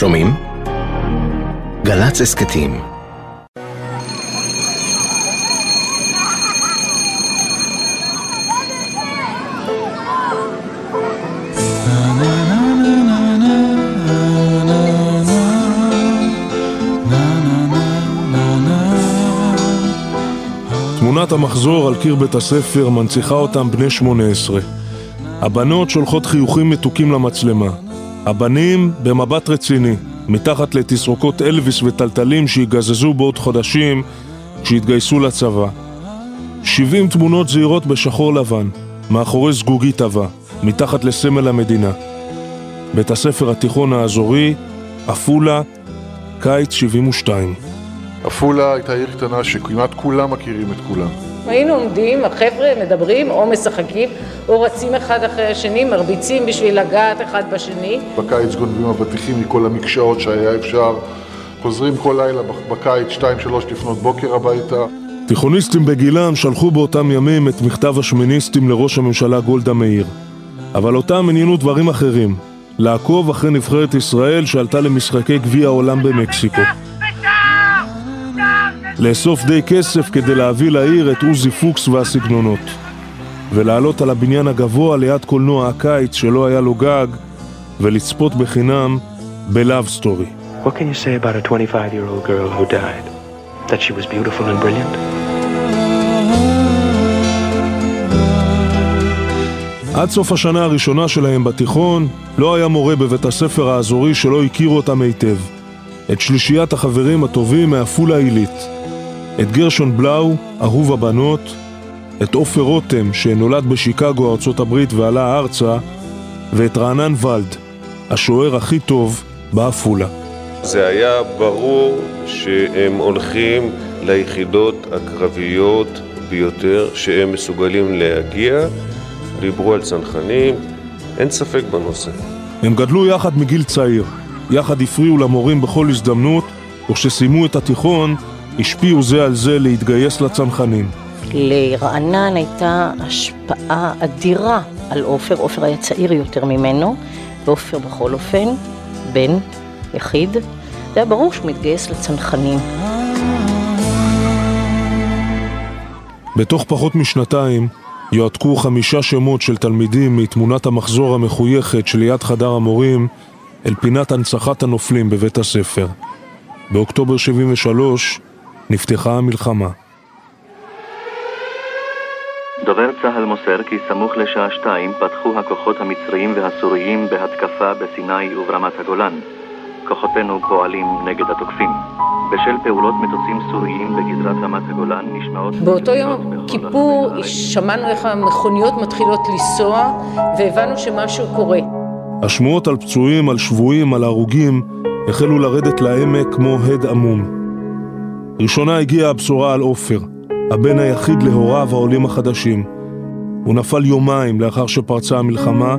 שומעים? גל"צ הסכתים תמונת המחזור על קיר בית הספר מנציחה אותם בני 18. הבנות שולחות חיוכים מתוקים למצלמה. הבנים במבט רציני, מתחת לתסרוקות אלוויס וטלטלים שיגזזו בעוד חודשים כשיתגייסו לצבא. 70 תמונות זהירות בשחור לבן, מאחורי זגוגית עבה, מתחת לסמל המדינה. בית הספר התיכון האזורי, עפולה, קיץ 72. עפולה הייתה עיר קטנה שכמעט כולם מכירים את כולם. היינו עומדים, החבר'ה מדברים או משחקים או רצים אחד אחרי השני, מרביצים בשביל לגעת אחד בשני. בקיץ גונבים אבטיחים מכל המקשאות שהיה אפשר, חוזרים כל לילה בקיץ, שתיים, שלוש לפנות בוקר הביתה. תיכוניסטים בגילם שלחו באותם ימים את מכתב השמיניסטים לראש הממשלה גולדה מאיר. אבל אותם עניינו דברים אחרים, לעקוב אחרי נבחרת ישראל שעלתה למשחקי גביע העולם במקסיקו. לאסוף די כסף כדי להביא לעיר את עוזי פוקס והסגנונות. ולעלות על הבניין הגבוה ליד קולנוע הקיץ שלא היה לו גג, ולצפות בחינם ב Love Story. What can you say about a 25-year-old girl who died? That she was beautiful and brilliant? עד סוף השנה הראשונה שלהם בתיכון, לא היה מורה בבית הספר האזורי שלא הכירו אותם היטב. את שלישיית החברים הטובים מעפולה עילית. את גרשון בלאו, אהוב הבנות, את עופר רותם, שנולד בשיקגו, ארצות הברית, ועלה ארצה, ואת רענן ולד, השוער הכי טוב בעפולה. זה היה ברור שהם הולכים ליחידות הקרביות ביותר שהם מסוגלים להגיע, דיברו על צנחנים, אין ספק בנושא. הם גדלו יחד מגיל צעיר, יחד הפריעו למורים בכל הזדמנות, וכשסיימו את התיכון, השפיעו זה על זה להתגייס לצנחנים. לרענן הייתה השפעה אדירה על עופר, עופר היה צעיר יותר ממנו, ועופר בכל אופן, בן, יחיד, זה היה ברור שהוא מתגייס לצנחנים. בתוך פחות משנתיים יועתקו חמישה שמות של תלמידים מתמונת המחזור המחויכת שליד חדר המורים אל פינת הנצחת הנופלים בבית הספר. באוקטובר 73 נפתחה המלחמה. דובר צה"ל מוסר כי סמוך לשעה שתיים פתחו הכוחות המצריים והסוריים בהתקפה בסיני וברמת הגולן. כוחותינו פועלים נגד התוקפים. בשל פעולות מטוסים סוריים בגזרת רמת הגולן נשמעות... באותו יום כיפור שמענו איך המכוניות מתחילות לנסוע והבנו שמשהו קורה. השמועות על פצועים, על שבויים, על הרוגים החלו לרדת לעמק כמו הד עמום. ראשונה הגיעה הבשורה על עופר, הבן היחיד להוריו העולים החדשים. הוא נפל יומיים לאחר שפרצה המלחמה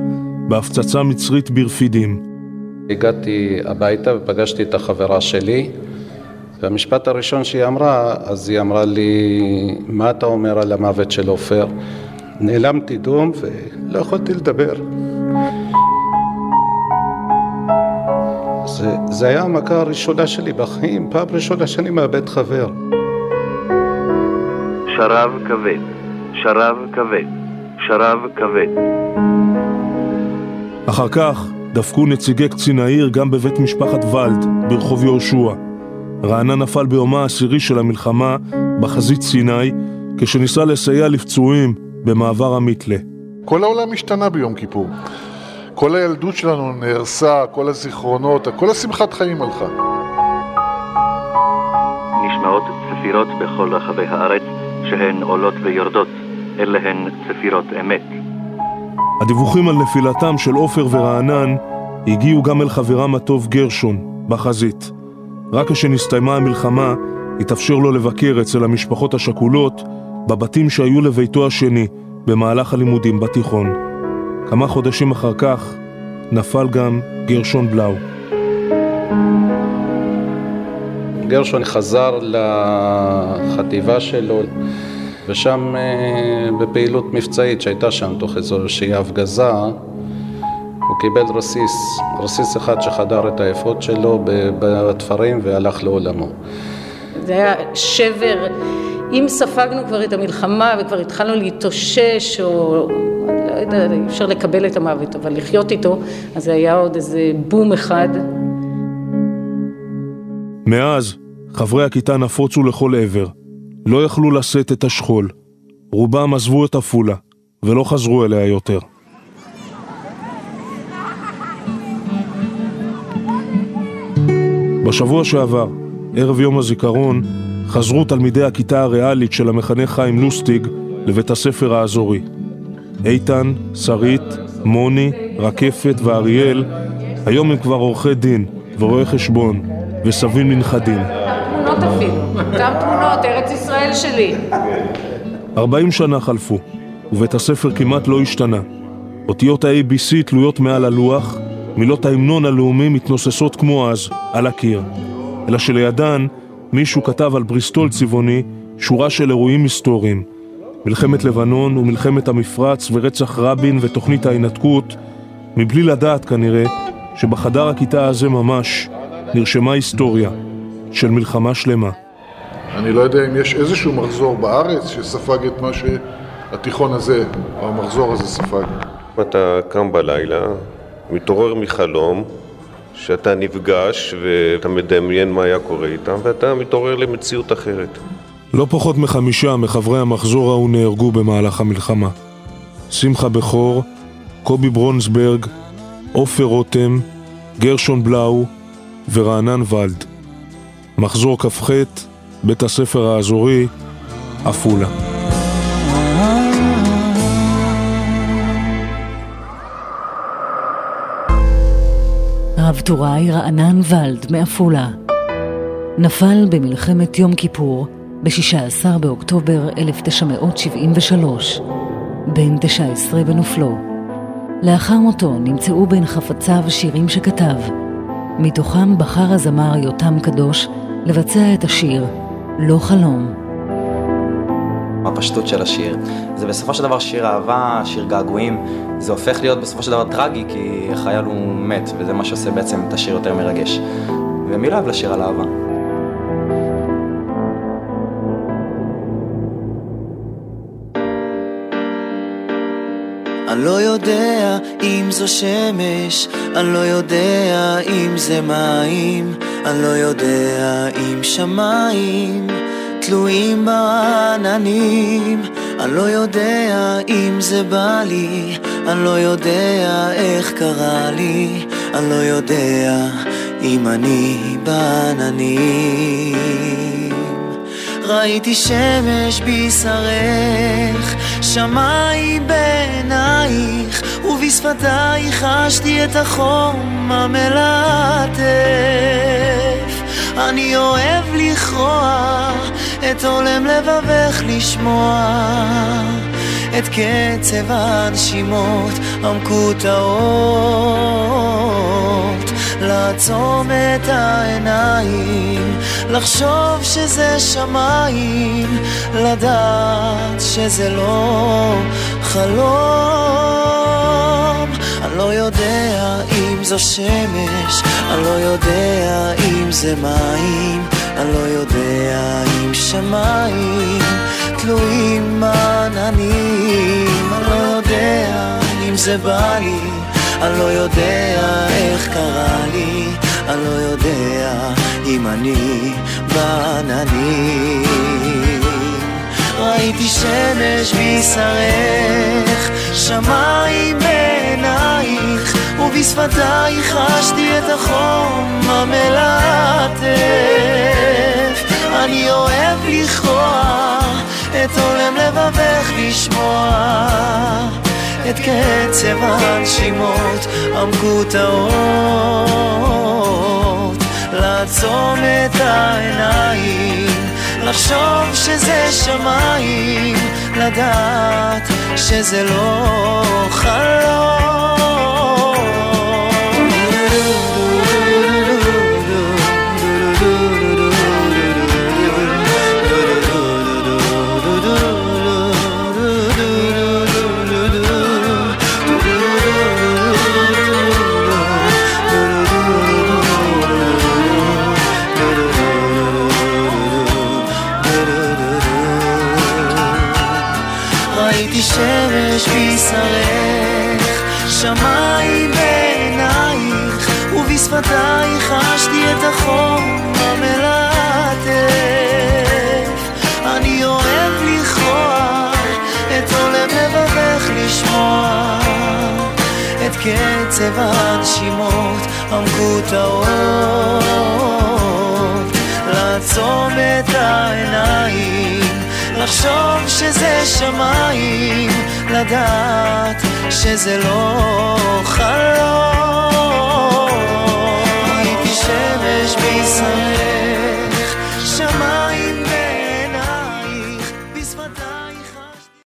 בהפצצה מצרית ברפידים. הגעתי הביתה ופגשתי את החברה שלי והמשפט הראשון שהיא אמרה, אז היא אמרה לי, מה אתה אומר על המוות של עופר? נעלמתי דום ולא יכולתי לדבר. זה, זה היה המכה הראשונה שלי בחיים, פעם ראשונה שאני מאבד חבר. שרב כבד, שרב כבד, שרב כבד. אחר כך דפקו נציגי קצין העיר גם בבית משפחת ולד, ברחוב יהושע. רענן נפל ביומה העשירי של המלחמה בחזית סיני, כשניסה לסייע לפצועים במעבר המיתלה. כל העולם השתנה ביום כיפור. כל הילדות שלנו נהרסה, כל הזיכרונות, כל השמחת חיים הלכה. נשמעות צפירות בכל רחבי הארץ, שהן עולות ויורדות. אלה הן צפירות אמת. הדיווחים על נפילתם של עופר ורענן הגיעו גם אל חברם הטוב גרשון, בחזית. רק כשנסתיימה המלחמה, התאפשר לו לבקר אצל המשפחות השכולות בבתים שהיו לביתו השני במהלך הלימודים בתיכון. כמה חודשים אחר כך נפל גם גרשון בלאו. גרשון חזר לחטיבה שלו ושם אה, בפעילות מבצעית שהייתה שם תוך איזושהי הפגזה הוא קיבל רסיס, רסיס אחד שחדר את האפוד שלו בתפרים והלך לעולמו. זה היה שבר, אם ספגנו כבר את המלחמה וכבר התחלנו להתאושש או אי אפשר לקבל את המוות, אבל לחיות איתו, אז זה היה עוד איזה בום אחד. מאז, חברי הכיתה נפוצו לכל עבר. לא יכלו לשאת את השכול. רובם עזבו את עפולה, ולא חזרו אליה יותר. בשבוע שעבר, ערב יום הזיכרון, חזרו תלמידי הכיתה הריאלית של המחנך חיים לוסטיג לבית הספר האזורי. איתן, שרית, מוני, רקפת ואריאל, היום הם כבר עורכי דין ורואי חשבון וסבים לנכדים. תמונות אפילו, גם תמונות, ארץ ישראל שלי. 40 שנה חלפו, ובית הספר כמעט לא השתנה. אותיות ה-ABC תלויות מעל הלוח, מילות ההמנון הלאומי מתנוססות כמו אז, על הקיר. אלא שלידן מישהו כתב על בריסטול צבעוני שורה של אירועים היסטוריים. מלחמת לבנון ומלחמת המפרץ ורצח רבין ותוכנית ההינתקות, מבלי לדעת כנראה שבחדר הכיתה הזה ממש נרשמה היסטוריה של מלחמה שלמה. אני לא יודע אם יש איזשהו מחזור בארץ שספג את מה שהתיכון הזה, או המחזור הזה ספג. אתה קם בלילה, מתעורר מחלום, שאתה נפגש ואתה מדמיין מה היה קורה איתם, ואתה מתעורר למציאות אחרת. לא פחות מחמישה מחברי המחזור ההוא נהרגו במהלך המלחמה. שמחה בכור, קובי ברונסברג, עופר רותם, גרשון בלאו ורענן ולד. מחזור כ"ח, בית הספר האזורי, עפולה. רב טוראי רענן ולד מעפולה נפל במלחמת יום כיפור ב-16 באוקטובר 1973, בן 19 בנופלו. לאחר מותו נמצאו בין חפציו שירים שכתב, מתוכם בחר הזמר יותם קדוש לבצע את השיר "לא חלום". הפשטות של השיר. זה בסופו של דבר שיר אהבה, שיר געגועים. זה הופך להיות בסופו של דבר טרגי, כי החייל הוא מת, וזה מה שעושה בעצם את השיר יותר מרגש. ומי לא אוהב לשיר על אהבה? אני לא יודע אם זו שמש, אני לא יודע אם זה מים, אני לא יודע אם שמיים תלויים בעננים. אני לא יודע אם זה בא לי, אני לא יודע איך קרה לי, אני לא יודע אם אני בעננים. ראיתי שמש בשרך, שמיים בעינייך, ובשפתייך חשתי את החום המלטף. אני אוהב לכרוע את עולם לבבך לשמוע את קצב הנשימות המקוטעות לעצום את העיניים לחשוב שזה שמיים לדעת שזה לא חלום. אני לא יודע אם זו שמש אני לא יודע אם זה מים אני לא יודע אם שמיים תלויים עננים אני לא יודע אם זה בא לי אני לא יודע איך קרה לי אני לא יודע אם אני בעננים ראיתי שמש בשרך, שמיים בעינייך, ובשפתייך חשתי את החום המלטף. אני אוהב לכרוע את עולם לבבך לשמוע את קצב הנשימות המקוטעות, לעצום את העיניים לחשוב שזה שמיים, לדעת שזה לא חלום. קצב הנשימות המקוטעות. לעצום את העיניים לחשוב שזה שמיים לדעת שזה לא חלום. הייתי שמש בישראל